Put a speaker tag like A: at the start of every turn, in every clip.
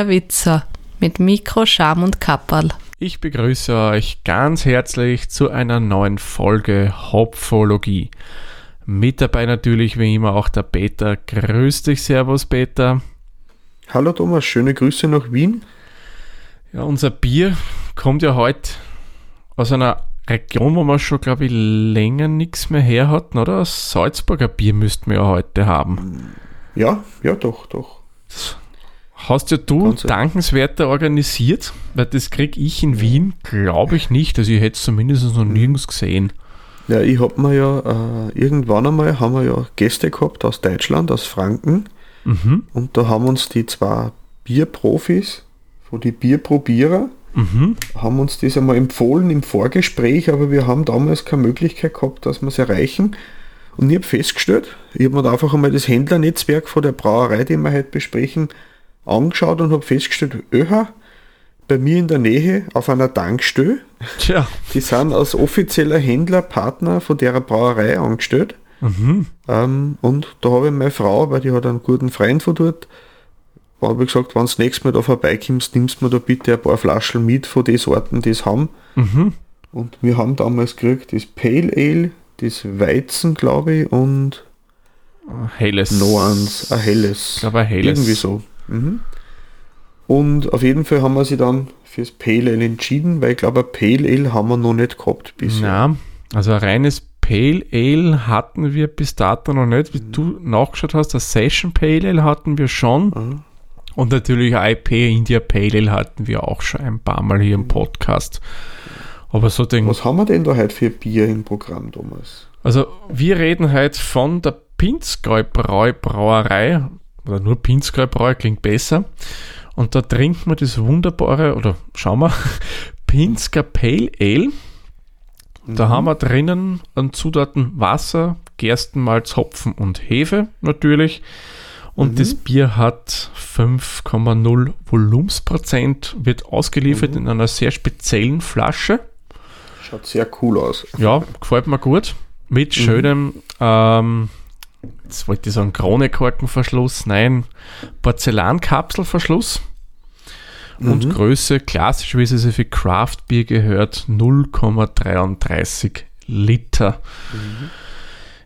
A: der Witzer mit Mikro, Scham und Kapperl.
B: Ich begrüße euch ganz herzlich zu einer neuen Folge Hopfologie. Mit dabei natürlich wie immer auch der Peter. Grüß dich, Servus Peter.
C: Hallo Thomas, schöne Grüße nach Wien.
B: Ja, unser Bier kommt ja heute aus einer Region, wo man schon, glaube ich, länger nichts mehr her hatten, oder? Salzburger Bier müssten wir ja heute haben.
C: Ja, ja, doch, doch.
B: Das hast ja du dankenswerter organisiert, weil das kriege ich in Wien, glaube ich nicht. Also ich hätte es zumindest noch nirgends gesehen.
C: Ja, ich hab mir ja äh, irgendwann einmal haben wir ja Gäste gehabt aus Deutschland, aus Franken.
B: Mhm,
C: Und da haben uns die zwei Bierprofis, von die Bierprobierer,
B: mhm.
C: haben uns das einmal empfohlen im Vorgespräch, aber wir haben damals keine Möglichkeit gehabt, dass wir es erreichen. Und ich habe festgestellt, ich habe mir da einfach einmal das Händlernetzwerk von der Brauerei, die wir heute besprechen, angeschaut und habe festgestellt, öha, bei mir in der Nähe auf einer Tankstelle,
B: Tja,
C: die sind als offizieller Händler, Partner von der Brauerei angestellt.
B: mhm.
C: Ähm, und da habe ich meine Frau, weil die hat einen guten Freund von dort, habe ich gesagt, wenn du das nächste Mal da vorbeikommst, nimmst du mir da bitte ein paar Flaschen mit von den Sorten, die es haben.
B: Mhm.
C: Und wir haben damals gekriegt das Pale Ale, das Weizen, glaube ich, und
B: Helles.
C: noch eins, ein helles.
B: Ich glaube, ein helles.
C: Irgendwie so. Mhm. Und auf jeden Fall haben wir sie dann fürs Pale Ale entschieden, weil ich glaube, ein Pale Ale haben wir noch nicht gehabt bisher.
B: Ja, also ein reines Pale Ale hatten wir bis dato noch nicht. Wie du nachgeschaut hast, das Session Pale Ale hatten wir schon.
C: Mhm.
B: Und natürlich IP India Pale Ale hatten wir auch schon ein paar Mal hier im Podcast. Aber so den,
C: Was haben wir denn da heute für Bier im Programm, Thomas?
B: also wir reden heute von der Pinzgäu Brau Brauerei, oder nur Pinzgäu Brau klingt besser. Und da trinken wir das wunderbare, oder schauen wir, Pinsker Pale Ale. Da haben wir drinnen an Zutaten Wasser, Gerstenmalz, Hopfen und Hefe natürlich. Und das Bier hat 5,0 Volumensprozent, wird ausgeliefert in einer sehr speziellen Flasche.
C: Schaut sehr cool aus.
B: Ja, gefällt mir gut. Mit schönem, ähm, jetzt wollte ich sagen, Kronekorkenverschluss, nein, Porzellankapselverschluss. Und Größe, klassisch wie es sich für Craft-Bier gehört, 0,33 Liter.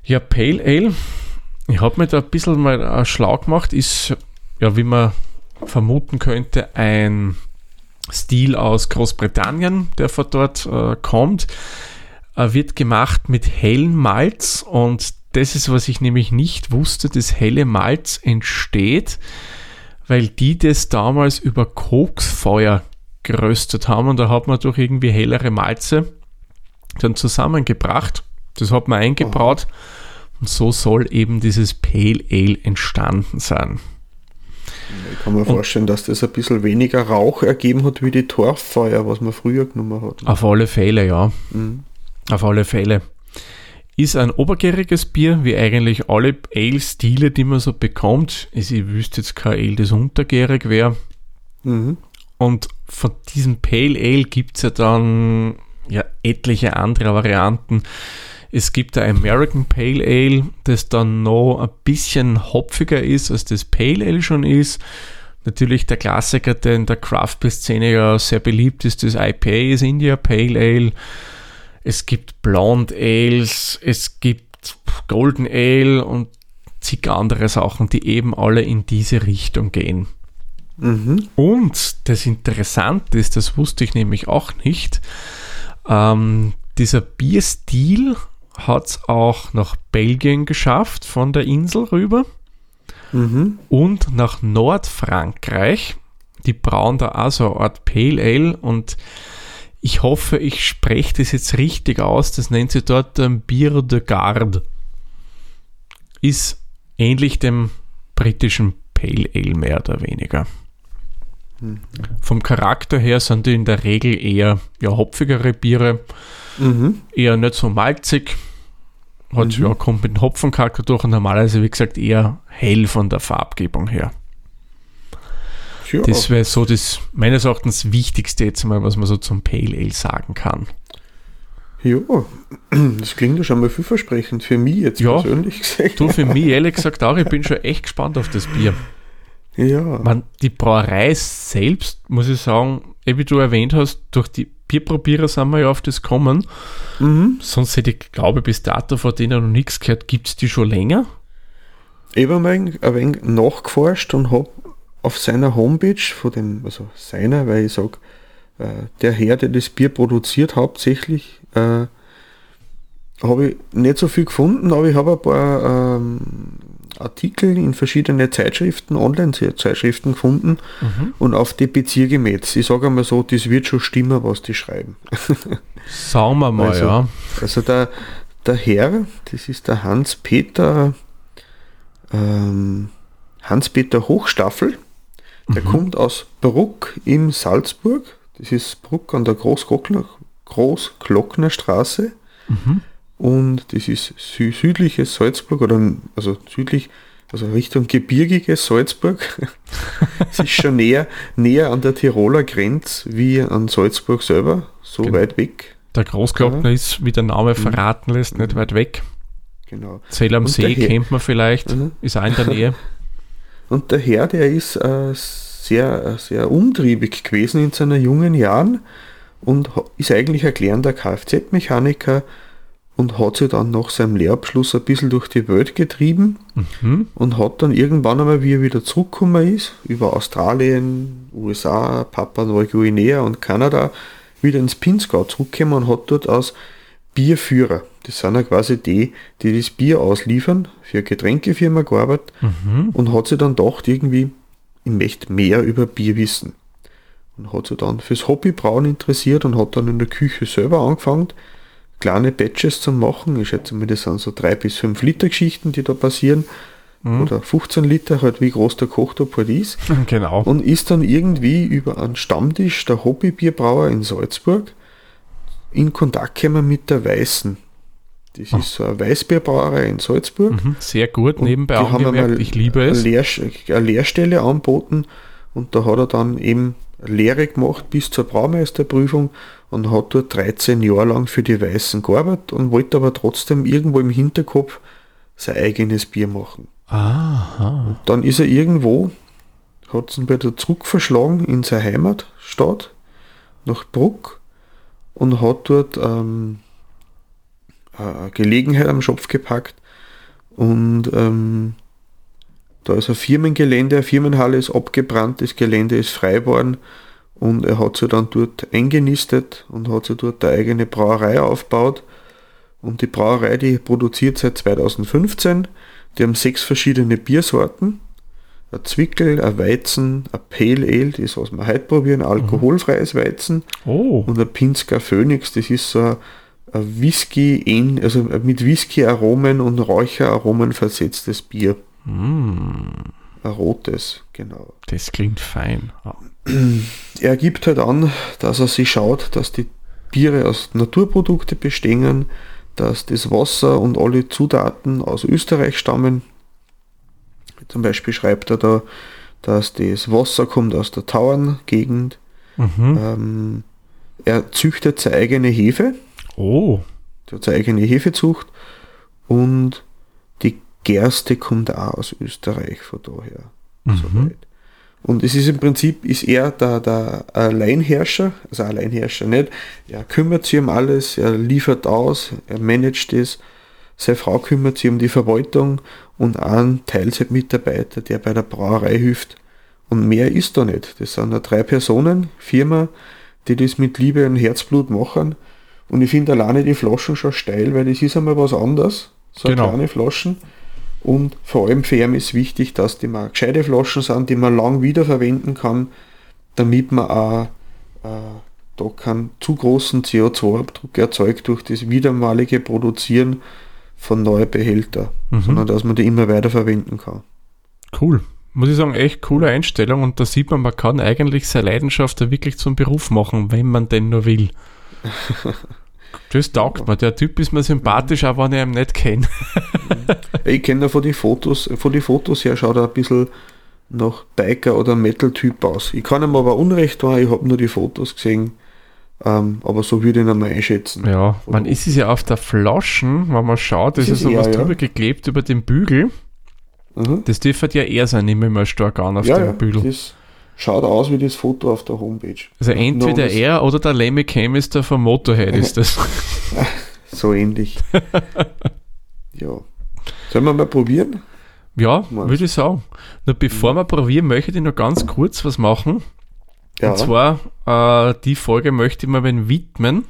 B: Ja, Pale Ale, ich habe mir da ein bisschen mal äh, schlau gemacht, ist, ja, wie man vermuten könnte, ein Stil aus Großbritannien, der von dort äh, kommt. Äh, wird gemacht mit hellem Malz und das ist, was ich nämlich nicht wusste, das helle Malz entsteht, weil die das damals über Koksfeuer geröstet haben und da hat man durch irgendwie hellere Malze dann zusammengebracht. Das hat man eingebraut und so soll eben dieses Pale Ale entstanden sein.
C: Ich kann mir vorstellen, dass das ein bisschen weniger Rauch ergeben hat wie die Torffeuer, was man früher genommen hat.
B: Auf alle Fälle, ja. Auf alle Fälle. Ist ein obergäriges Bier, wie eigentlich alle Ale-Stile, die man so bekommt. Also ich wüsste jetzt kein Ale, das untergärig wäre.
C: Mhm.
B: Und von diesem Pale Ale gibt es ja dann ja, etliche andere Varianten. Es gibt ein American Pale Ale, das dann noch ein bisschen hopfiger ist, als das Pale Ale schon ist. Natürlich der Klassiker, der in der Craft Beer Szene ja sehr beliebt ist, das IPA ist India Pale Ale. Es gibt Blonde Ales, es gibt Golden Ale und zig andere Sachen, die eben alle in diese Richtung gehen.
C: Mhm.
B: Und das Interessante ist, das wusste ich nämlich auch nicht, ähm, dieser Bierstil hat es auch nach Belgien geschafft, von der Insel rüber
C: Mhm.
B: und nach Nordfrankreich. Die brauen da auch so eine Art Pale Ale und ich hoffe, ich spreche das jetzt richtig aus. Das nennt sie dort ähm, Bier de Garde. Ist ähnlich dem britischen Pale Ale mehr oder weniger. Vom Charakter her sind die in der Regel eher ja, hopfigere Biere,
C: Mhm.
B: eher nicht so malzig. Hat, ja, kommt mit dem Hopfencharakter durch und normalerweise, wie gesagt, eher hell von der Farbgebung her.
C: Ja,
B: Das wäre so das meines Erachtens Wichtigste jetzt mal, was man so zum Pale Ale sagen kann.
C: ja, das klingt ja schon mal vielversprechend für mich jetzt
B: Ja.
C: persönlich gesagt.
B: Du, für mich ehrlich gesagt auch, ich bin schon echt gespannt auf das Bier.
C: Ja.
B: Man, die Brauerei selbst, muss ich sagen, eh wie du erwähnt hast, durch die Bierprobierer sind wir ja auf das kommen.
C: Mhm.
B: Sonst hätte ich, glaube ich, bis dato von denen noch nichts gehört. Gibt es die schon länger?
C: Ich habe mal ein wenig nachgeforscht und habe auf seiner Homepage von dem, also seiner, weil ich sage, äh, der Herr, der das Bier produziert hauptsächlich, äh, habe ich nicht so viel gefunden, aber ich habe ein paar ähm, Artikel in verschiedene Zeitschriften, Online-Zeitschriften gefunden und auf die mich jetzt. Ich sage einmal so, das wird schon stimmen, was die schreiben.
B: Sagen wir mal,
C: Also-
B: ja.
C: Also der, der Herr, das ist der Hans-Peter ähm, Hans-Peter Hochstaffel, der kommt aus Bruck im Salzburg. Das ist Bruck an der Großglockner, Großglockner Straße. Und das ist sü südliches Salzburg oder also südlich, also Richtung gebirgiges Salzburg. es ist schon näher, näher an der Tiroler Grenze wie an Salzburg selber, so
B: Genau.
C: weit weg.
B: Der Großglockner ist, wie der Name verraten lässt, nicht weit weg.
C: Genau.
B: Zell am
C: Und
B: See kennt man vielleicht,
C: Mhm.
B: ist auch in der Nähe.
C: Und der Herr, der ist äh, sehr, äh, sehr umtriebig gewesen in seinen jungen Jahren und ist eigentlich ein gelernter Kfz-Mechaniker und hat sich dann nach seinem Lehrabschluss ein bisschen durch die Welt getrieben
B: Mhm.
C: und hat dann irgendwann einmal, wie er wieder zurückgekommen ist, über Australien, USA, Papua Neuguinea und Kanada, wieder ins Pinzgau zurückgekommen und hat dort als Bierführer, das sind ja quasi die, die das Bier ausliefern, für eine Getränkefirma gearbeitet und hat sich dann gedacht, irgendwie, ich möchte mehr über Bier wissen. Und hat sich dann fürs Hobbybrauen interessiert und hat dann in der Küche selber angefangen, kleine Batches zu machen. Ich schätze mal, das sind so drei bis fünf Liter Geschichten, die da passieren. Oder 15 Liter, halt wie groß der Kochtopf halt ist.
B: Genau.
C: Und ist dann irgendwie über einen Stammtisch der Hobbybierbrauer in Salzburg in Kontakt gekommen mit der Weißen. Das ist so eine Weißbierbrauerei in Salzburg.
B: Mhm. Sehr gut,
C: Und
B: nebenbei angemerkt, ich liebe
C: Eine,
B: es.
C: Lehr eine Lehrstelle angeboten und da hat er dann eben Lehre gemacht bis zur Braumeisterprüfung und hat dort 13 Jahre lang für die Weißen gearbeitet und wollte aber trotzdem irgendwo im Hinterkopf sein eigenes Bier machen.
B: Aha.
C: Dann ist er irgendwo, hat es ihn wieder zurückverschlagen in seine Heimatstadt, nach Bruck und hat dort ähm, eine Gelegenheit am Schopf gepackt und ähm, da ist ein Firmengelände, eine Firmenhalle ist abgebrannt, das Gelände ist frei geworden und er hat sich dann dort eingenistet und hat sich dort eine eigene Brauerei aufgebaut und die Brauerei, die produziert seit 2015. Die haben sechs verschiedene Biersorten. Ein Zwickel, ein Weizen, ein Pale Ale, das was wir heute probieren, alkoholfreies Weizen
B: Oh,
C: und ein Pinsker Phoenix, das ist so ein, ein Whisky, also mit Whisky-Aromen und Räucheraromen versetztes Bier. Ein rotes, genau.
B: das klingt fein. Ah,
C: Er gibt halt an, dass er sich schaut, dass die Biere aus Naturprodukte bestehen, dass das Wasser und alle Zutaten aus Österreich stammen. Zum Beispiel schreibt er da, dass das Wasser kommt aus der Tauerngegend.
B: Mhm.
C: Ähm, er züchtet seine eigene Hefe,
B: Oh,
C: der hat seine eigene Hefezucht und die Gerste kommt auch aus Österreich von daher. Soweit. Und es ist im Prinzip, ist er der, der Alleinherrscher, also Alleinherrscher nicht, er kümmert sich um alles, er liefert aus, er managt es, seine Frau kümmert sich um die Verwaltung und ein Teilzeitmitarbeiter, der bei der Brauerei hilft. Und mehr ist da nicht. Das sind ja drei Personen, Firma, die das mit Liebe und Herzblut machen. Und ich finde alleine die Flaschen schon steil, weil das ist einmal was anderes. So
B: Genau.
C: kleine Flaschen. Und vor allem für ihn ist wichtig, dass die mal gescheite Flaschen sind, die man lang wiederverwenden kann, damit man auch äh, da keinen zu großen CO2-Abdruck erzeugt durch das wiedermalige Produzieren von neuen Behältern, sondern dass man die immer weiterverwenden kann.
B: cool. Muss ich sagen, echt coole Einstellung und da sieht man, man kann eigentlich seine Leidenschaft da wirklich zum Beruf machen, wenn man denn nur will. Das taugt mir. Der Typ ist mir sympathisch, auch wenn ich ihn nicht kenne.
C: Ich kenne ihn von den Fotos, von den Fotos her schaut er ein bisschen nach Biker oder Metal-Typ aus. Ich kann ihm aber Unrecht tun, ich habe nur die Fotos gesehen, ähm, aber so würde ich ihn einmal einschätzen.
B: Ja, man ist es ja auf der Flaschen, wenn man schaut, ist
C: Das
B: ja
C: ist
B: sowas
C: er, ja.
B: drüber geklebt über den Bügel.
C: Mhm.
B: Das dürfte ja eher sein, nehmen wir mal stark an auf
C: Ja,
B: dem
C: ja,
B: Büdel.
C: das schaut aus wie das Foto auf der Homepage.
B: Also entweder er oder der Lemmy Chemister vom Motorhead ist das.
C: So ähnlich. ja. Sollen wir mal probieren?
B: Ja, würde ich sagen. Nur bevor wir probieren, möchte ich noch ganz kurz was machen.
C: Ja.
B: Und zwar, äh, die Folge möchte ich mir wen widmen.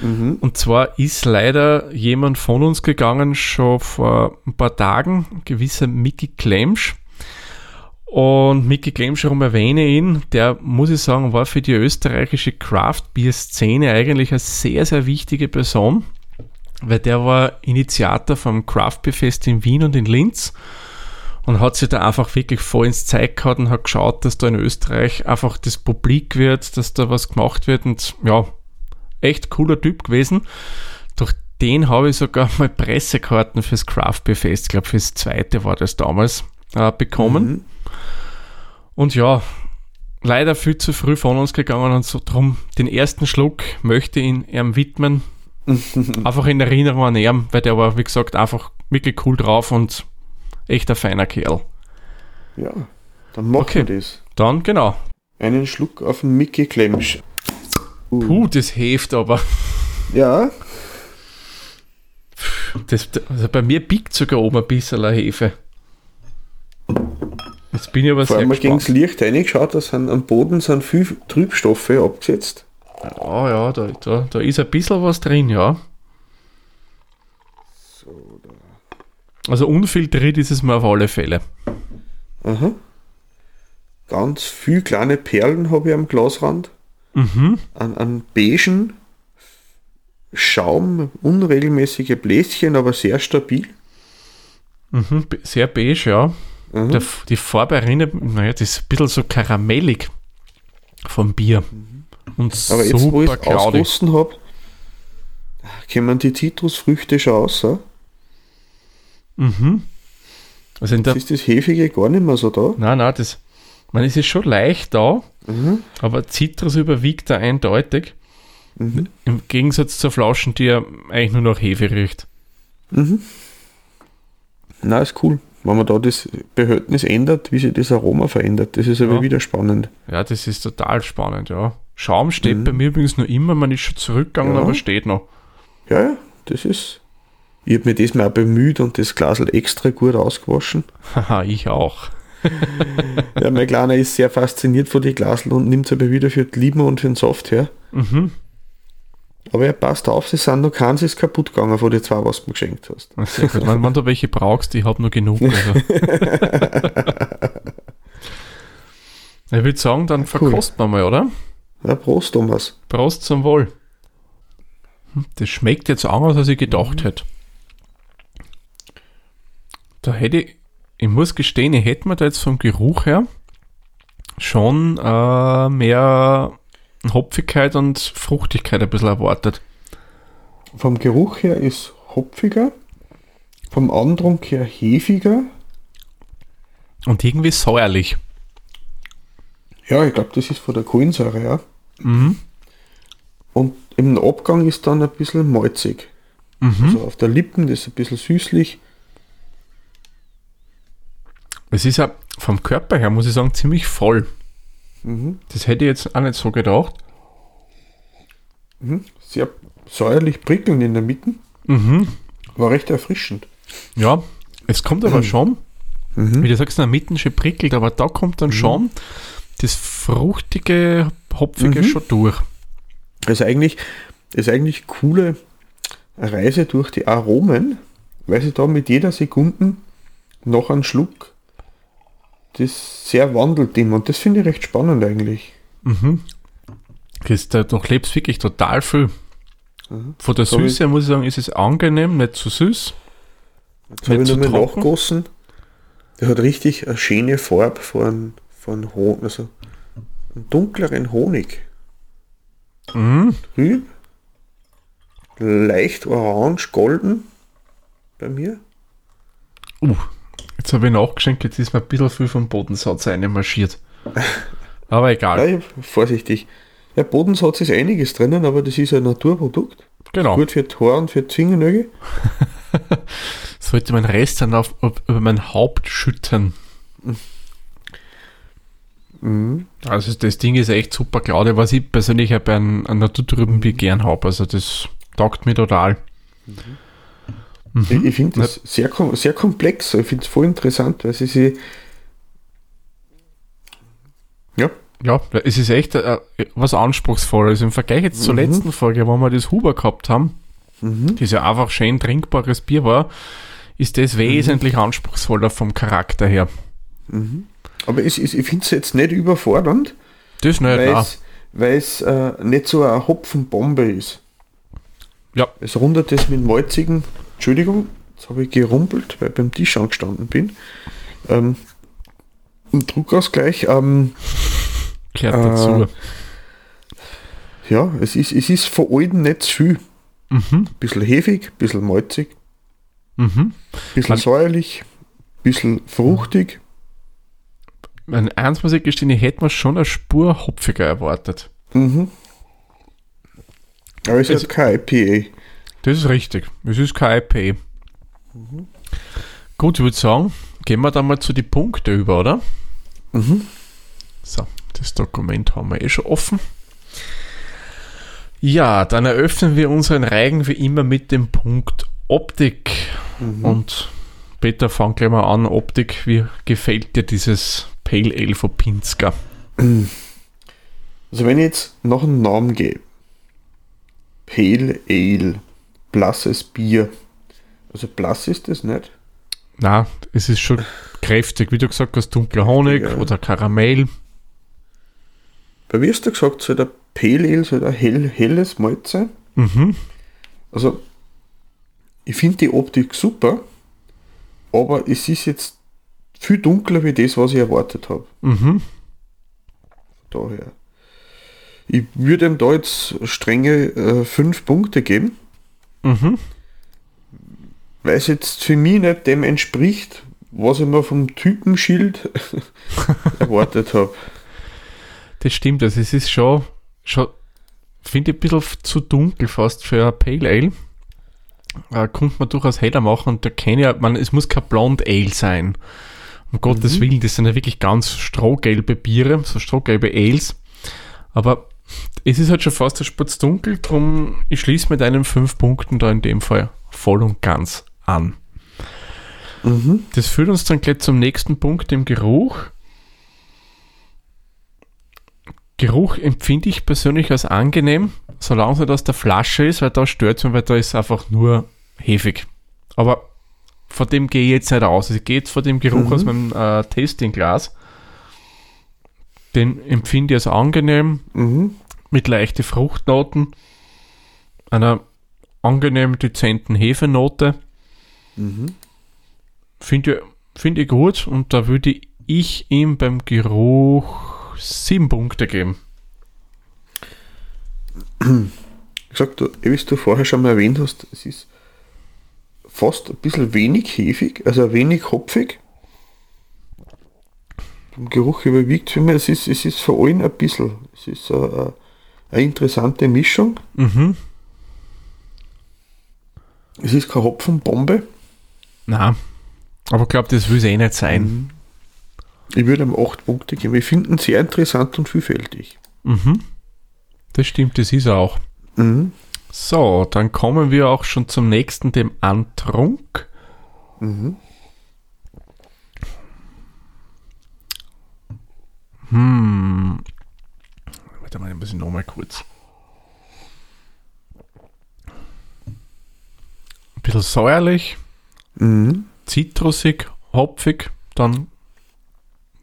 C: mhm.
B: Und zwar ist leider jemand von uns gegangen, schon vor ein paar Tagen, ein gewisser Mickey Klemsch. Und Mickey Klemsch, warum erwähne ich ihn? Der, muss ich sagen, war für die österreichische Craft-Bier-Szene eigentlich eine sehr, sehr wichtige Person, weil der war Initiator vom Craft-Bier-Fest in Wien und in Linz und hat sich da einfach wirklich voll ins Zeug gehabt und hat geschaut, dass da in Österreich einfach das publik wird, dass da was gemacht wird und ja, echt cooler Typ gewesen. Durch den habe ich sogar mal Pressekarten fürs Craft Beer Fest, ich glaube fürs zweite war das damals, äh, bekommen.
C: Mhm.
B: Und ja, leider viel zu früh von uns gegangen und so drum den ersten Schluck möchte ich ihn ihm widmen. einfach in Erinnerung an ihn, weil der war, wie gesagt, einfach wirklich cool drauf und echt ein feiner Kerl.
C: Ja, dann machen
B: Okay.
C: wir das.
B: Dann, genau.
C: Einen Schluck auf den Mickey Klemsch. Uh.
B: Puh, das hilft aber.
C: Ja,
B: Das, also bei mir biegt sogar oben ein bisschen eine Hefe. Jetzt bin ich aber
C: vor allem gegen das Licht reingeschaut, da sind am Boden sind viel Trübstoffe abgesetzt.
B: Oh ja, da, da, da ist ein bisschen was drin, ja. Also unfiltriert ist es mir auf alle Fälle.
C: Aha. Ganz viel kleine Perlen habe ich am Glasrand.
B: Mhm.
C: An, an beigen Schaum, unregelmäßige Bläschen, aber sehr stabil.
B: Mhm. Sehr beige, ja.
C: Mhm.
B: Der, die Farbe erinnert, naja, das ist ein bisschen so karamellig vom Bier. Und
C: Aber jetzt, wo ich es ausrosten habe, kommen die Zitrusfrüchte schon raus. ja?
B: Mhm. Also in der,
C: Jetzt ist das Hefige gar nicht mehr so da.
B: nein, nein, das, man, es ist schon leicht da,
C: Mhm.
B: aber Zitrus überwiegt da eindeutig.
C: Mhm.
B: Im Gegensatz zur Flaschen, die ja eigentlich nur nach Hefe riecht.
C: Na, ist cool. Wenn man da das Behältnis ändert, wie sich das Aroma verändert, das ist aber
B: Ja.
C: wieder spannend.
B: Ja, das ist total spannend, ja. Schaum steht
C: Mhm.
B: bei mir übrigens noch immer, man ist schon zurückgegangen,
C: Ja.
B: aber steht noch.
C: Ja, ja, das ist. Ich habe mir das mal auch bemüht und das Glasl extra gut ausgewaschen.
B: Haha, ich auch.
C: Ja, mein Kleiner ist sehr fasziniert von den Glasl und nimmt es aber wieder für die Limo und für den Soft her.
B: Mhm.
C: Aber er passt auf, sie sind noch keins ist kaputt gegangen von den zwei, was du mir geschenkt hast.
B: Sehr gut. Wenn, wenn du welche brauchst, ich habe noch genug. Also. ich würde sagen, dann verkosten wir mal, oder?
C: Ja, Prost, Thomas.
B: Prost zum Wohl. Hm, Das schmeckt jetzt anders, als ich gedacht hätte. Da hätte ich, ich muss gestehen, ich hätte mir da jetzt vom Geruch her schon äh, mehr Hopfigkeit und Fruchtigkeit ein bisschen erwartet.
C: Vom Geruch her ist hopfiger, vom Andrunk her hefiger.
B: Und irgendwie säuerlich.
C: Ja, ich glaube, das ist von der Kohlensäure, ja.
B: Mhm.
C: Und im Abgang ist dann ein bisschen malzig.
B: Mhm.
C: Also auf der Lippen, das ist ein bisschen süßlich.
B: Es ist ja vom Körper her, muss ich sagen, ziemlich voll.
C: Mhm.
B: Das hätte ich jetzt auch nicht so gedacht.
C: Mhm. Sehr säuerlich prickelnd in der Mitte.
B: Mhm.
C: War recht erfrischend.
B: Ja, es kommt aber schon,
C: Mhm.
B: wie du sagst, in der Mitte schon prickelt, aber da kommt dann schon das fruchtige, hopfige
C: Mhm.
B: schon durch.
C: Also eigentlich ist eigentlich coole Reise durch die Aromen, weil sie da mit jeder Sekunde noch einen Schluck das sehr wandelt immer. Und das finde ich recht spannend eigentlich.
B: Mhm. Das, da durchlebst wirklich total viel.
C: Mhm.
B: Von der Süße muss ich sagen, ist es angenehm, nicht zu süß.
C: Jetzt habe ich nochmal
B: zu trocken?
C: nachgossen. Der hat richtig eine schöne Farbe von, von Honig, also einen dunkleren Honig.
B: Mhm.
C: Trüb, leicht orange, golden bei mir.
B: Uh, jetzt habe ich nachgeschenkt, jetzt ist mir ein bisschen viel vom Bodensatz einmarschiert. Aber
C: Ja,
B: egal.
C: ich, vorsichtig. Ja, Bodensatz ist einiges drinnen, aber das ist ein Naturprodukt.
B: Genau.
C: Gut für Haare und für.
B: So sollte mein Rest dann auf, auf, über mein Haupt schütten.
C: Mhm.
B: Also das Ding ist echt super Claudia, was ich persönlich bei einem, einem Naturtrübenbier gern habe. Also das taugt mir total.
C: Ich, ich finde das sehr, sehr komplex. Ich finde es voll interessant, weil sie sich. Ja,
B: Ja, es ist echt äh, was Anspruchsvolles. Im Vergleich jetzt zur
C: Mhm.
B: letzten Folge, wo wir das Huber gehabt haben,
C: Mhm.
B: das ja einfach schön trinkbares Bier war, ist das wesentlich anspruchsvoller vom Charakter her.
C: aber es, es, ich finde es jetzt nicht überfordernd,
B: Das nicht,
C: weil
B: nein.
C: es, weil es äh, nicht so eine Hopfenbombe ist.
B: Ja.
C: Es rundet es mit malzigen, Entschuldigung, jetzt habe ich gerumpelt, weil ich beim Tisch angestanden bin. Ähm, ein Druckausgleich, ähm,
B: Gehört
C: äh,
B: dazu.
C: ja, es ist, es ist von allem nicht zu viel.
B: Mhm,
C: Bisschen hefig, bisschen malzig,
B: mhm.
C: bisschen
B: Man-
C: säuerlich, bisschen fruchtig.
B: Mein eins muss ich gestehen, ich hätte mir schon eine Spur hopfiger erwartet.
C: Mhm. Aber es
B: Es-
C: ist kein IPA.
B: Das ist richtig. Es ist kein IP. Gut, ich würde sagen, gehen wir dann mal zu den Punkten über, oder?
C: Mhm.
B: So, das Dokument haben wir eh schon offen. Ja, dann eröffnen wir unseren Reigen wie immer mit dem Punkt Optik. Und Peter, fang gleich mal an. Optik, wie gefällt dir dieses Pale Ale von Pinska?
C: Also wenn ich jetzt noch einen Namen gehe, Pale Ale, blasses Bier. Also blass ist das nicht.
B: Na, es ist schon kräftig, wie du gesagt hast, dunkler Honig
C: Ja.
B: oder Karamell.
C: Bei wie hast du gesagt, soll der Pale Ale, soll der hell, helles Malz sein?
B: Mhm.
C: Also ich finde die Optik super, aber es ist jetzt viel dunkler wie das, was ich erwartet habe.
B: Mhm.
C: Daher. Ich würde ihm da jetzt strenge äh, fünf Punkte geben,
B: Mhm.
C: weil es jetzt für mich nicht dem entspricht, was ich mir vom Typenschild erwartet habe.
B: Das stimmt, also es ist schon, schon finde ich ein bisschen zu dunkel fast für ein Pale Ale. Äh, könnte man durchaus heller machen und da kenne ja, man, es muss kein Blond Ale sein. Um Gottes Willen, das sind ja wirklich ganz strohgelbe Biere, so strohgelbe Ales. Aber es ist halt schon fast ein Spatz dunkel, drum ich schließe mit einem fünf Punkten da in dem Fall voll und ganz an.
C: Mhm.
B: Das führt uns dann gleich zum nächsten Punkt, dem Geruch. Geruch empfinde ich persönlich als angenehm, solange es nicht aus der Flasche ist, weil da stört es mich, weil da ist einfach nur hefig. Aber von dem gehe ich jetzt nicht aus. Ich gehe jetzt von dem Geruch
C: Mhm.
B: aus meinem äh, Tastingglas. Den empfinde ich als angenehm,
C: Mhm.
B: Mit leichten Fruchtnoten, einer angenehm dezenten Hefenote.
C: Mhm.
B: Finde find ich gut und da würde ich ihm beim Geruch sieben Punkte geben.
C: Gesagt, du, wie du vorher schon mal erwähnt hast, es ist fast ein bisschen wenig hefig, also wenig hopfig. Im Geruch überwiegt für mich, es ist, es ist vor allem ein bisschen, es ist eine, eine interessante Mischung.
B: Mhm.
C: Es ist keine Hopfenbombe.
B: Na, aber ich glaube, das will es eh nicht sein.
C: Ich würde ihm 8 Punkte geben. Ich finde ihn sehr interessant und vielfältig.
B: Mhm. Das stimmt, das ist er auch.
C: Mhm.
B: So, dann kommen wir auch schon zum nächsten, dem Antrunk.
C: Mhm.
B: Hm. Warte mal, muss ich nochmal kurz. Ein bisschen säuerlich,
C: Mhm.
B: zitrusig, hopfig, dann ein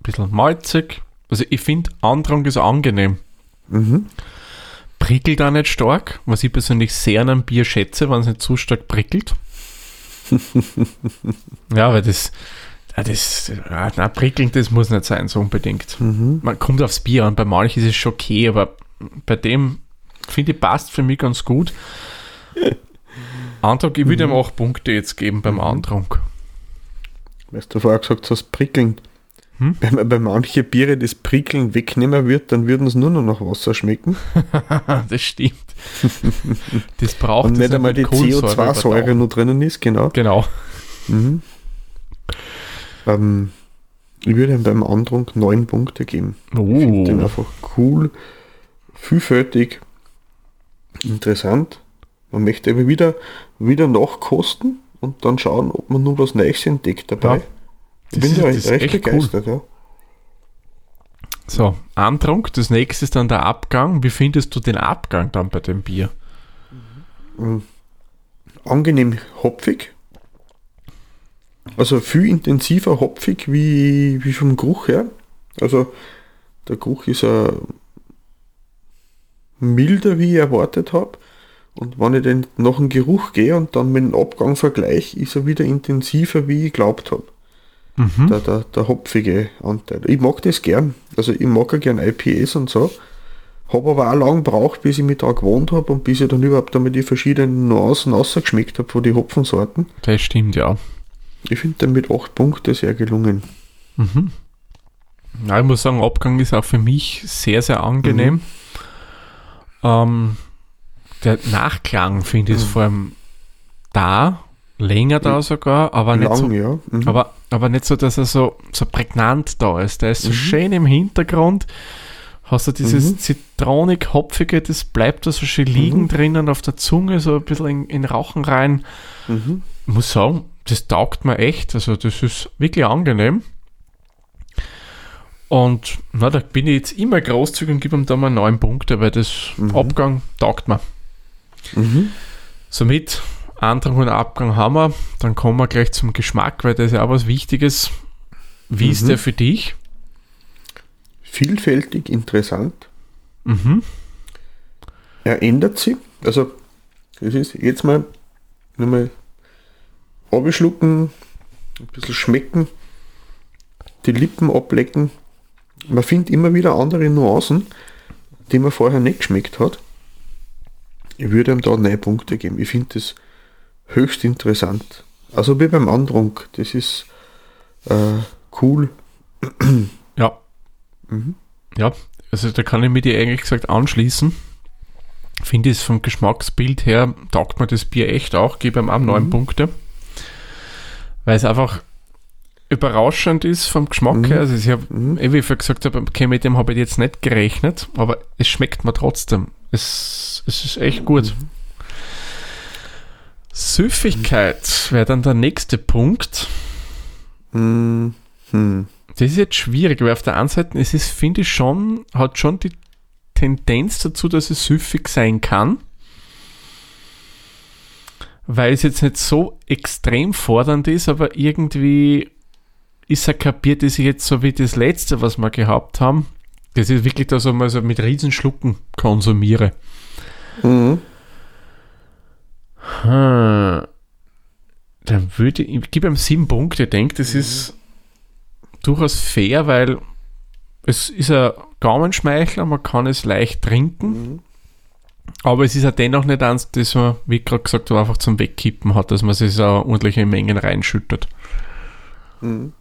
B: bisschen malzig. Also ich finde, Andrang ist angenehm.
C: Mhm.
B: Prickelt auch nicht stark, was ich persönlich sehr an einem Bier schätze, wenn es nicht zu stark prickelt. ja, weil das, das, ja, na, prickelnd, das muss nicht sein, so unbedingt.
C: Mhm.
B: Man kommt aufs Bier an, bei manchen ist es schon okay, aber bei dem finde ich passt für mich ganz gut. Antrag, ich würde ihm auch Punkte jetzt geben beim Antrag.
C: Weil du vorher gesagt hast, prickeln.
B: Hm?
C: Wenn man bei manchen Biere das Prickeln wegnehmen wird, dann würden es nur noch nach Wasser schmecken.
B: das stimmt. Das braucht
C: Und nicht einmal die
B: Kohlensäure
C: CO2-Säure
B: übertauchen.
C: noch drinnen ist, genau.
B: Genau.
C: Mhm. Ähm, ich würde ihm beim Andrunk neun Punkte geben. Ich finde den
B: Oh,
C: einfach cool, vielfältig, interessant. Man möchte immer wieder, wieder nachkosten und dann schauen, ob man nur was Neues entdeckt dabei.
B: Ja,
C: ich
B: das
C: bin
B: das
C: recht, recht
B: echt cool.
C: begeistert. Ja.
B: so, Antrunk, das nächste ist dann der Abgang. Wie findest du den Abgang dann bei dem Bier?
C: Angenehm hopfig. Also viel intensiver hopfig wie, wie vom Geruch her. Also der Geruch ist äh, milder, wie ich erwartet habe. Und wenn ich dann nach dem Geruch gehe und dann mit dem Abgang vergleiche, ist er wieder intensiver, wie ich glaubt habe.
B: Mhm.
C: Der, der, der hopfige Anteil. Ich mag das gern. Also ich mag ja gern IPAs und so. Habe aber auch lange gebraucht, bis ich mich da gewohnt habe und bis ich dann überhaupt einmal die verschiedenen Nuancen rausgeschmeckt habe von den Hopfensorten.
B: Das stimmt, ja.
C: Ich finde den mit 8 Punkten sehr gelungen.
B: Mhm. Ja, ich muss sagen, Abgang ist auch für mich sehr, sehr angenehm.
C: Mhm.
B: Ähm, der Nachklang finde ich ist vor allem da, länger da sogar, aber nicht so
C: Lang, ja. Mhm.
B: Aber, aber nicht so, dass er so, so prägnant da ist. Der ist so
C: Mhm.
B: schön im Hintergrund. Hast du dieses
C: Mhm.
B: zitronig-hopfige, das bleibt da so schön liegen
C: Mhm.
B: drinnen auf der Zunge, so ein bisschen in, in Rauchen rein.
C: Mhm.
B: Ich muss sagen, das taugt mir echt. Also, das ist wirklich angenehm. Und na, da bin ich jetzt immer großzügig und gebe ihm da mal neun Punkte, weil das
C: Mhm.
B: Abgang taugt mir.
C: Mhm.
B: Somit, Antrag und Abgang haben wir. Dann kommen wir gleich zum Geschmack, weil das ist ja auch was Wichtiges. Wie ist
C: Mhm.
B: der für dich?
C: Vielfältig, interessant.
B: Mhm.
C: Er ändert sich. Also, das ist jetzt mal nochmal abschlucken, ein bisschen schmecken, die Lippen ablecken. Man findet immer wieder andere Nuancen, die man vorher nicht geschmeckt hat. Ich würde ihm da neun Punkte geben. Ich finde das höchst interessant. Also wie beim Andrunk. Das ist äh, cool.
B: Ja. Ja, also da kann ich mir dir eigentlich gesagt anschließen. Finde es vom Geschmacksbild her, taugt mir das Bier echt auch, gebe ihm auch neun Punkte. Weil es einfach überraschend ist vom Geschmack
C: Mhm.
B: her. Also ich habe,
C: Mhm.
B: eh, wie ich vorher gesagt habe, okay, mit dem habe ich jetzt nicht gerechnet, aber es schmeckt mir trotzdem. Es, es ist echt gut. Süffigkeit wäre dann der nächste Punkt.
C: Mhm. Hm.
B: Das ist jetzt schwierig, weil auf der einen Seite, es ist, finde ich schon, hat schon die Tendenz dazu, dass es süffig sein kann. Weil es jetzt nicht so extrem fordernd ist, aber irgendwie ist er kapiert, dass ich jetzt so wie das letzte, was wir gehabt haben, das ist wirklich das, was man so mit Riesenschlucken konsumiere.
C: Mhm.
B: Hm. Dann würde ich, ich gebe ihm sieben Punkte. Ich denke, das ist durchaus fair, weil es ist ein Gaumenschmeichler, man kann es leicht trinken,
C: Mhm.
B: Aber es ist ja dennoch nicht eins, das man, wie ich gerade gesagt habe, einfach zum Wegkippen hat, dass man es so ordentliche Mengen reinschüttet.
C: Mhm.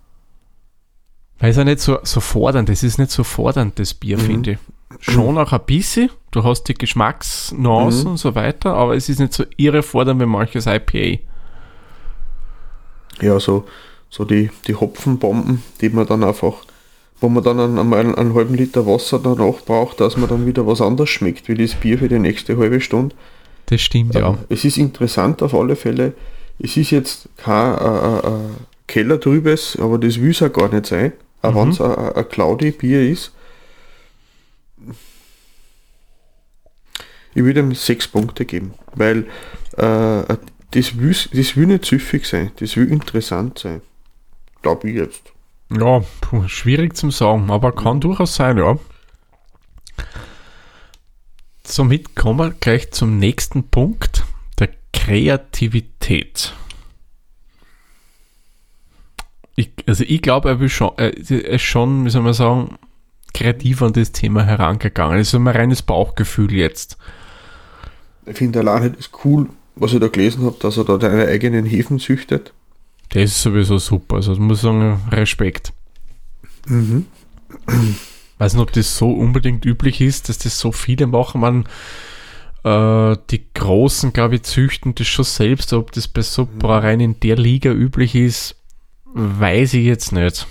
B: Weil es ja nicht so, so fordernd, es ist nicht so fordernd, das Bier,
C: Mhm.
B: finde ich. Schon auch ein bisschen, du hast die Geschmacksnuancen
C: Mhm.
B: und so weiter, aber es ist nicht so irre fordernd wie manches IPA.
C: ja, so, so die, die Hopfenbomben, die man dann einfach, wo man dann einen, einmal einen halben Liter Wasser danach braucht, dass man dann wieder was anderes schmeckt, wie das Bier für die nächste halbe Stunde.
B: Das stimmt, ja.
C: Äh, Es ist interessant auf alle Fälle. Es ist jetzt kein äh, äh, äh, Kellertrübes, aber das will es ja gar nicht sein, auch
B: Mhm.
C: wenn es ein, Claudi-Bier ist. Ich würde ihm sechs Punkte geben, weil äh, das, will, das will nicht süffig sein, das will interessant sein. Glaube ich jetzt.
B: Ja, puh, schwierig zum sagen, aber kann durchaus sein, ja. Somit kommen wir gleich zum nächsten Punkt, der Kreativität. Ich, also ich glaube, er will schon, er ist schon, wie soll man sagen, kreativ an das Thema herangegangen. Es ist ein reines Bauchgefühl jetzt.
C: Ich finde alleine das cool, was ich da gelesen habe, dass er da seine eigenen Hefen züchtet.
B: Das ist sowieso super. Also ich muss sagen, Respekt.
C: Mhm.
B: weiß nicht, ob das so unbedingt üblich ist, dass das so viele machen. Man, Äh, die Großen, glaube ich, züchten das schon selbst. Ob das bei so Brauereien in der Liga üblich ist, weiß ich jetzt nicht.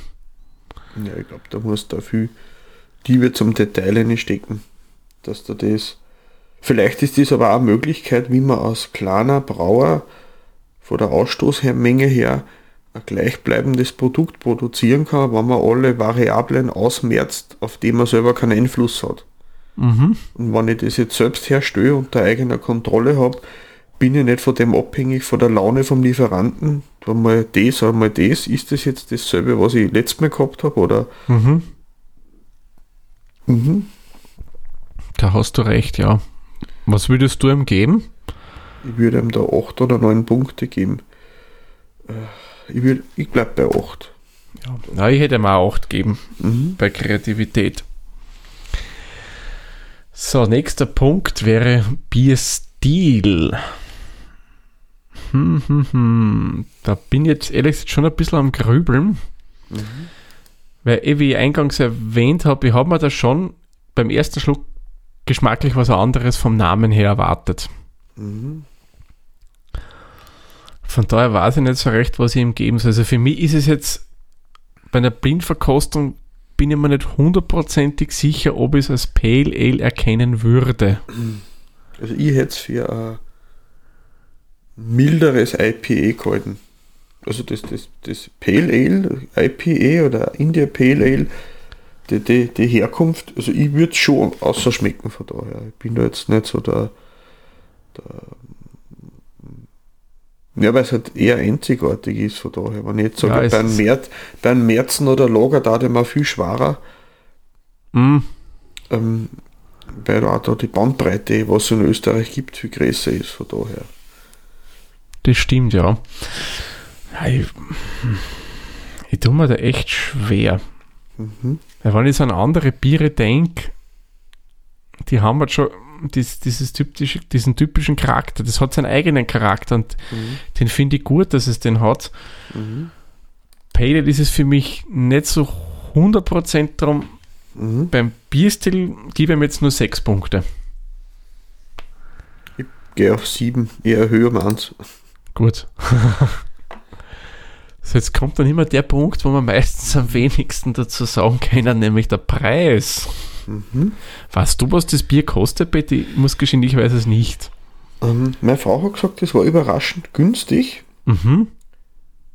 C: Ja, ich glaube, da muss da viel Liebe zum Detail stecken, dass da das. Vielleicht ist das aber auch eine Möglichkeit, wie man als kleiner Brauer von der Ausstoßmenge her ein gleichbleibendes Produkt produzieren kann, wenn man alle Variablen ausmerzt, auf die man selber keinen Einfluss hat.
B: Mhm.
C: Und wenn ich das jetzt selbst herstelle unter eigener Kontrolle habe, bin ich nicht von dem abhängig, von der Laune vom Lieferanten. Mal das, einmal das. Ist das jetzt dasselbe, was ich letztes Mal gehabt habe? Oder?
B: Mhm.
C: Mhm.
B: Da hast du recht, ja. Was würdest du ihm geben?
C: Ich würde ihm da 8 oder 9 Punkte geben. Äh, Ich, würd- ich bleibe bei 8.
B: Ja. Na, ich hätte ihm auch 8 geben
C: Mhm.
B: bei Kreativität. So, nächster Punkt wäre Bierstil. Hm, hm, hm. Da bin ich jetzt ehrlich gesagt schon ein bisschen am Grübeln. Weil, eh, wie ich eingangs erwähnt habe, ich habe mir da schon beim ersten Schluck geschmacklich was anderes vom Namen her erwartet.
C: Mhm.
B: Von daher weiß ich nicht so recht, was ich ihm geben soll. Also für mich ist es jetzt bei einer Blindverkostung bin ich mir nicht hundertprozentig sicher, ob ich es als Pale Ale erkennen würde.
C: Also ich hätte es für ein milderes IPA gehalten. Also das, das, das Pale Ale, IPA oder India Pale Ale, die, die, die Herkunft, also ich würde es schon außerschmecken von daher. Ich bin da jetzt nicht so der, der ja, weil es halt eher einzigartig ist von daher. Wenn ich jetzt
B: Ja,
C: sage,
B: es
C: bei, einem
B: ist-
C: März, bei einem Märzen oder Lager da mal viel schwerer,
B: Mm,
C: ähm, weil auch da die Bandbreite, was es in Österreich gibt, viel größer ist von daher.
B: das stimmt, ja. Ja, Ich, ich tue mir da echt schwer.
C: Mhm.
B: Weil wenn ich so an andere Biere denke, die haben halt schon dies, dieses typische, diesen typischen Charakter. Das hat seinen eigenen Charakter und
C: Mhm.
B: den finde ich gut, dass es den hat.
C: Mhm.
B: Ale ist es für mich nicht so 100% drum.
C: Mhm.
B: Beim Bierstil gebe ich ihm jetzt nur 6 Punkte.
C: Gehe auf 7, eher höher meins.
B: Gut. so, jetzt kommt dann immer der Punkt, wo wir meistens am wenigsten dazu sagen können, nämlich der Preis.
C: Mhm.
B: Weißt du, was das Bier kostet, Betty? Ich muss gestehen, ich weiß es nicht.
C: Ähm, meine Frau hat gesagt, das war überraschend günstig.
B: Mhm.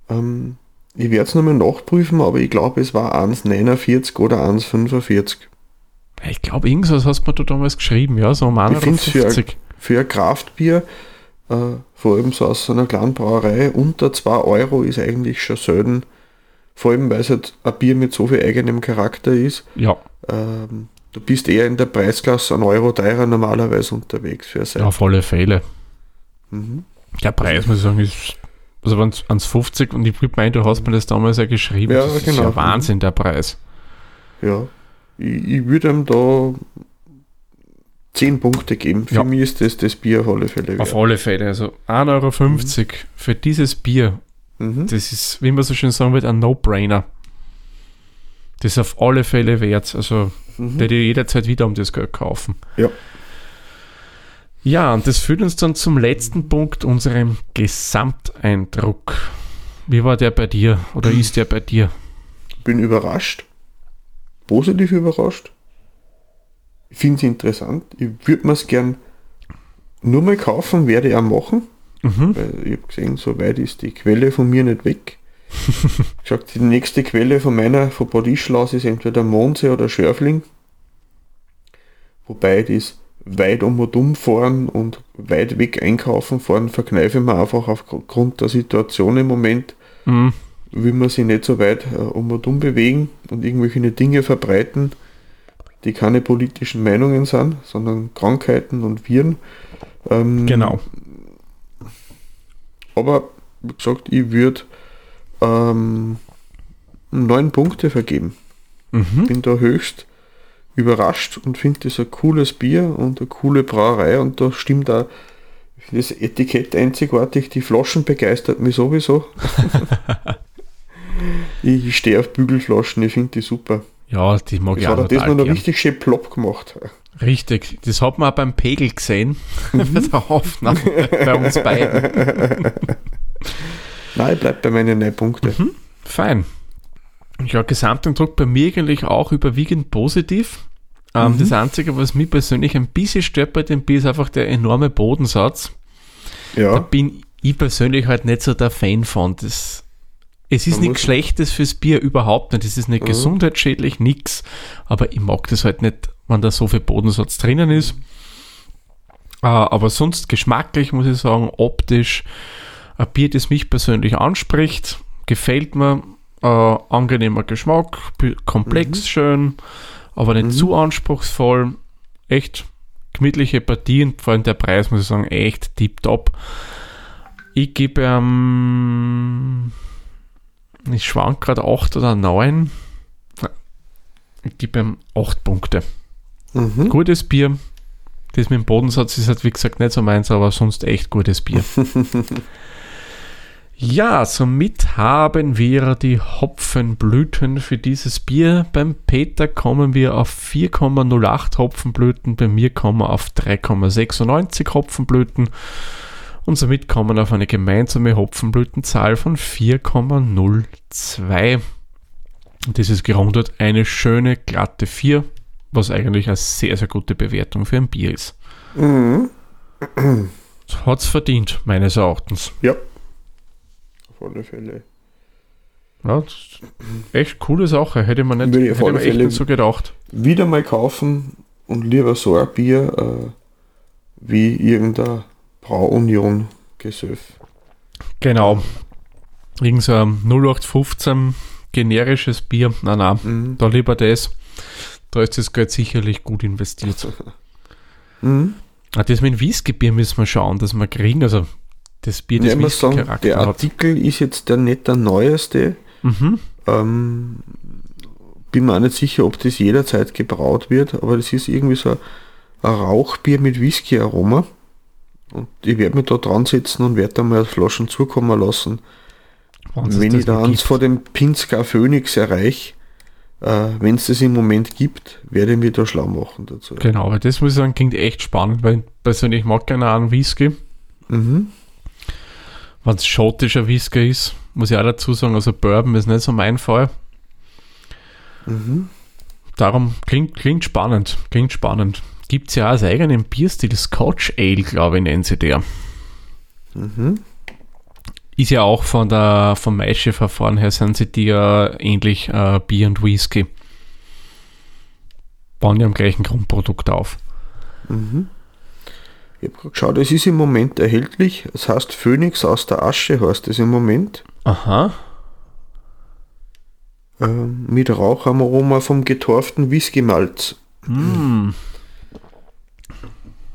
C: Ähm, ich werde es nochmal nachprüfen, aber ich glaube, es war 1,49 oder 1,45.
B: Ich glaube, irgendwas hast du mir da damals geschrieben, ja, so um
C: Ich find's für-
B: 1,50.
C: Für ein Kraftbier, äh, vor allem so aus so einer kleinen Brauerei, unter 2 Euro ist eigentlich schon selten. Vor allem, weil es halt ein Bier mit so viel eigenem Charakter ist.
B: Ja,
C: Ähm, du bist eher in der Preisklasse einen Euro teurer normalerweise unterwegs für ein
B: ja, auf alle Fälle.
C: Mhm.
B: Der Preis, muss ich sagen, ist. Also wenn es 1,50 und ich meinen, du hast mir das damals ja geschrieben.
C: Ja,
B: das ist
C: genau.
B: ja Wahnsinn, der Preis.
C: Ja, ich, ich würde ihm da 10 Punkte geben. Für
B: Ja.
C: mich ist das das Bier auf alle Fälle
B: Auf
C: wert.
B: alle Fälle. Also 1,50 Euro für dieses Bier,
C: Mhm.
B: das ist, wie man so schön sagen wird, ein No-Brainer. Das ist auf alle Fälle wert. Also
C: Mhm.
B: werde ich jederzeit wieder um das Geld kaufen.
C: Ja.
B: Ja, und das führt uns dann zum letzten Punkt, unserem Gesamteindruck. Wie war der bei dir oder ist der bei dir?
C: Bin überrascht. Positiv überrascht. Ich finde es interessant. Ich würde mir es gern nur mal kaufen, werde ich auch machen.
B: Mhm.
C: Weil ich habe gesehen, so weit ist die Quelle von mir nicht weg. Gesagt, die nächste Quelle von meiner, von Bad Ischlaus ist entweder Mondsee oder Schörfling. Wobei das weit um und um fahren und weit weg einkaufen fahren, verkneife ich mir einfach aufgrund der Situation im Moment,
B: Mhm.
C: will man sich nicht so weit äh, um und um bewegen und irgendwelche Dinge verbreiten, die keine politischen Meinungen sind, sondern Krankheiten und Viren. Ähm,
B: Genau.
C: aber wie gesagt, ich würde ähm, neun Punkte vergeben.
B: Mhm.
C: Bin da höchst überrascht und finde das ein cooles Bier und eine coole Brauerei und da stimmt auch das Etikett einzigartig, die Flaschen begeistert mich sowieso. ich ich stehe auf Bügelflaschen, ich finde die super.
B: Ja, die mag ich
C: Das
B: auch
C: hat er das
B: total
C: noch richtig schön plopp gemacht.
B: Richtig, das hat man auch beim Pegel gesehen, mhm. der Aufnahme bei uns beiden.
C: Nein, ich bleibe bei meinen neun Punkten. Mhm.
B: Fein. Ja, Gesamteindruck bei mir eigentlich auch überwiegend positiv. Ähm, mhm. Das Einzige, was mich persönlich ein bisschen stört bei dem Bier, ist einfach der enorme Bodensatz. Ja. Da bin ich persönlich halt nicht so der Fan von. Das, es ist nichts Schlechtes fürs Bier überhaupt nicht. Es ist nicht mhm. gesundheitsschädlich, nichts. Aber ich mag das halt nicht, wenn da so viel Bodensatz drinnen ist. Äh, aber sonst geschmacklich, muss ich sagen, optisch, ein Bier, das mich persönlich anspricht, gefällt mir. Äh, angenehmer Geschmack, komplex mhm. schön, aber nicht mhm. zu anspruchsvoll. Echt gemütliche Partien, vor allem der Preis, muss ich sagen, echt tipptopp. Ich gebe ähm, ich schwank gerade 8 oder 9. Ich gebe ihm 8 Punkte. Mhm. Gutes Bier. Das mit dem Bodensatz ist halt, wie gesagt, nicht so meins, aber sonst echt gutes Bier. Ja, somit haben wir die Hopfenblüten für dieses Bier. Beim Peter kommen wir auf 4,08 Hopfenblüten, bei mir kommen wir auf 3,96 Hopfenblüten und somit kommen wir auf eine gemeinsame Hopfenblütenzahl von 4,02. Und das ist gerundet eine schöne glatte 4, was eigentlich eine sehr, sehr gute Bewertung für ein Bier ist. Mhm. Hat es verdient, meines Erachtens.
C: Ja alle Fälle.
B: Ja, echt coole Sache. Hätte man nicht, hätte man echt nicht so gedacht.
C: Wieder mal kaufen und lieber so ein Bier äh, wie irgendein Brauunion Gesöff.
B: Genau. Irgend so ein 0815 generisches Bier. Nein, nein, mhm. da lieber das. Da ist das Geld sicherlich gut investiert. mhm. Ah, das mit dem Whisky-Bier müssen wir schauen, dass wir kriegen. Also das Bier des
C: ja, sagen, Der Artikel hat. ist jetzt der nicht der neueste. Mhm. Ähm, bin mir auch nicht sicher, ob das jederzeit gebraut wird, aber das ist irgendwie so ein Rauchbier mit Whisky-Aroma. Und ich werde mich da dran setzen und werde da mal Flaschen zukommen lassen. Wahnsinn, wenn ich da eins vor dem Pinsker Phoenix erreiche, äh, wenn es das im Moment gibt, werde ich mich da schlau machen dazu.
B: Genau, weil das muss ich sagen, klingt echt spannend, weil persönlich mag gerne einen Whisky. Mhm wenn es schottischer Whisky ist, muss ich auch dazu sagen, also Bourbon ist nicht so mein Fall. Mhm. Darum klingt, klingt spannend, klingt spannend. Gibt es ja auch als eigenen Bierstil Scotch Ale, glaube ich, nennen sie der. Mhm. Ist ja auch von der, vom Maische-Verfahren her sind sie die ja ähnlich äh, Bier und Whisky. Bauen ja am gleichen Grundprodukt auf. Mhm.
C: Ich habe gerade geschaut, es ist im Moment erhältlich. Es heißt Phoenix aus der Asche, heißt es im Moment.
B: Aha.
C: Ähm, mit Raucharoma vom getorften Whisky-Malz. Mm.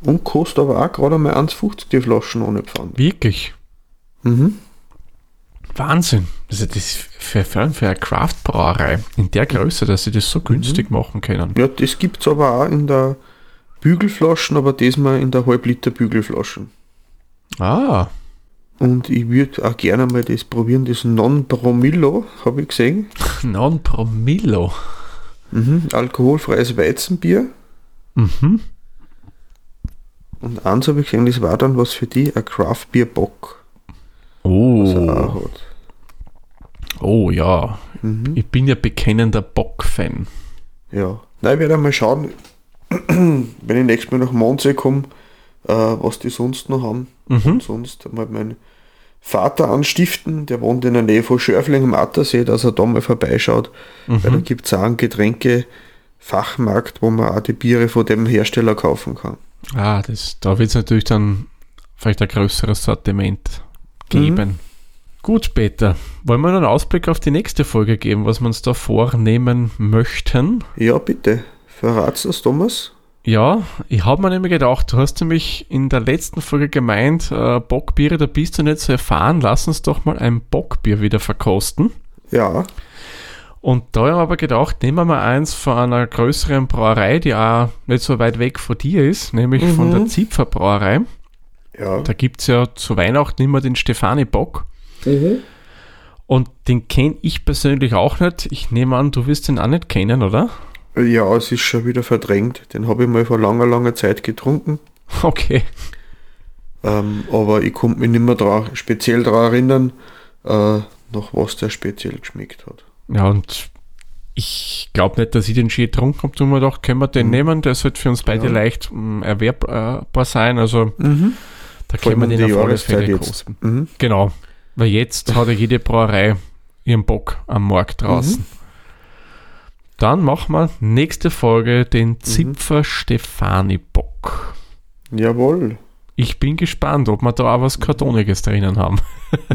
C: Und kostet aber auch gerade mal 1,50 die Flaschen ohne Pfand.
B: Wirklich? Mhm. Wahnsinn. Also das ist für, für, für eine Craft-Brauerei in der Größe, dass sie das so günstig mhm. machen können.
C: Ja, das gibt es aber auch in der Bügelflaschen, aber diesmal in der Halbliter Bügelflaschen.
B: Ah.
C: Und ich würde auch gerne mal das probieren, das Non-Promillo, habe ich gesehen.
B: Non-Promillo?
C: Mhm, alkoholfreies Weizenbier. Mhm. Und eins habe ich gesehen, das war dann was für die, ein Craft Beer Bock.
B: Oh. Oh ja. Mhm. Ich bin ja bekennender Bock-Fan.
C: Ja. Nein, ich werde mal schauen, wenn ich nächstes Mal nach Mondsee komme, äh, was die sonst noch haben. Mhm. Und sonst mal meinen Vater anstiften, der wohnt in der Nähe von Schörfling am Attersee, dass er da mal vorbeischaut, mhm. weil da gibt es auch einen Getränke-Fachmarkt, wo man auch die Biere von dem Hersteller kaufen kann.
B: Ah, das, da wird es natürlich dann vielleicht ein größeres Sortiment geben. Mhm. Gut, Peter, wollen wir einen Ausblick auf die nächste Folge geben, was wir uns da vornehmen möchten?
C: Ja, bitte. Verratst du das, Thomas?
B: Ja, ich habe mir nämlich gedacht, du hast nämlich in der letzten Folge gemeint, äh, Bockbiere, da bist du nicht so erfahren, lass uns doch mal ein Bockbier wieder verkosten.
C: Ja.
B: Und da haben wir aber gedacht, nehmen wir mal eins von einer größeren Brauerei, die auch nicht so weit weg von dir ist, nämlich mhm. von der Zipfer Brauerei. Ja. Da gibt es ja zu Weihnachten immer den Stefani Bock. Mhm. Und den kenne ich persönlich auch nicht. Ich nehme an, du wirst den auch nicht kennen, oder?
C: Ja, es ist schon wieder verdrängt. Den habe ich mal vor langer, langer Zeit getrunken.
B: Okay.
C: Ähm, aber ich konnte mich nicht mehr dran, speziell daran erinnern, äh, nach was der speziell geschmeckt hat.
B: Ja, und ich glaube nicht, dass ich den schon getrunken habe. Tun wir doch, können wir den
C: Mhm.
B: nehmen? Der sollte für uns beide
C: Ja.
B: leicht mh, erwerbbar sein. Also
C: Mhm.
B: da können wir den auf alle Fälle kosten.
C: Mhm.
B: Genau. Weil jetzt hat ja jede Brauerei ihren Bock am Markt draußen.
C: Mhm.
B: Dann machen wir nächste Folge
C: Mhm.
B: den Zipfer Stefani Bock.
C: Jawohl.
B: Ich bin gespannt, ob wir da auch was Kartoniges drinnen haben.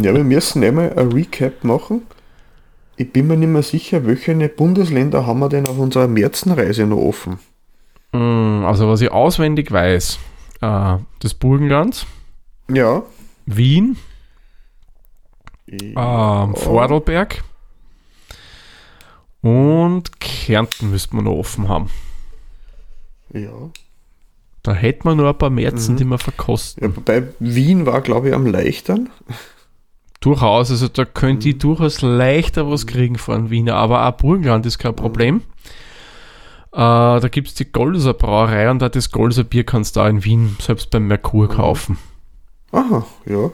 C: Ja, wir müssen einmal ein Recap machen. Ich bin mir nicht mehr sicher, welche Bundesländer haben wir denn auf unserer Märzenreise noch offen?
B: Mm, Also was ich auswendig weiß, äh, das Burgenland,
C: Ja.
B: Wien,
C: Ja.
B: ähm, Vorarlberg und Kärnten müsste man noch offen haben.
C: Ja.
B: Da hätte man nur ein paar Märzen,
C: Mhm.
B: die man verkosten.
C: ja. Wobei Wien war, glaube ich, am leichtern.
B: Durchaus, also da könnte ich durchaus leichter was kriegen von Wiener, aber auch Burgenland ist kein Problem. Äh, da gibt es die Golser Brauerei und auch das Golser Bier kannst du auch in Wien selbst beim Merkur kaufen.
C: Aha, ja.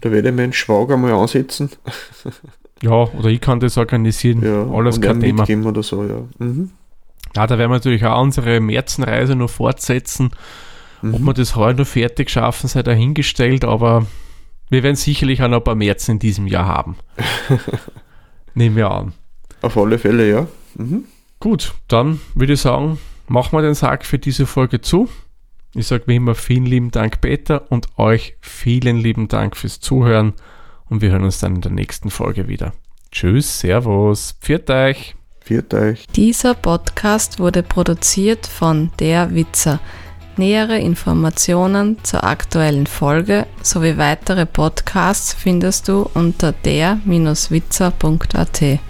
C: Da werde ich meinen Schwager mal ansetzen.
B: Ja, oder ich kann das organisieren,
C: Ja,
B: alles kein Thema.
C: oder so, ja. Mhm.
B: Ja, da werden wir natürlich auch unsere Märzenreise noch fortsetzen. Ob
C: Mhm.
B: wir das heuer noch fertig schaffen, sei dahingestellt, aber wir werden sicherlich auch noch ein paar Märzen in diesem Jahr haben. Nehmen wir an.
C: Auf alle Fälle, ja. Mhm.
B: Gut, dann würde ich sagen, machen wir den Sack für diese Folge zu. Ich sage wie immer vielen lieben Dank, Peter, und euch vielen lieben Dank fürs Zuhören. Und wir hören uns dann in der nächsten Folge wieder. Tschüss, Servus, pfiat euch.
C: Viert euch.
A: Dieser Podcast wurde produziert von Der Witzer. Nähere Informationen zur aktuellen Folge sowie weitere Podcasts findest du unter der-witzer.at.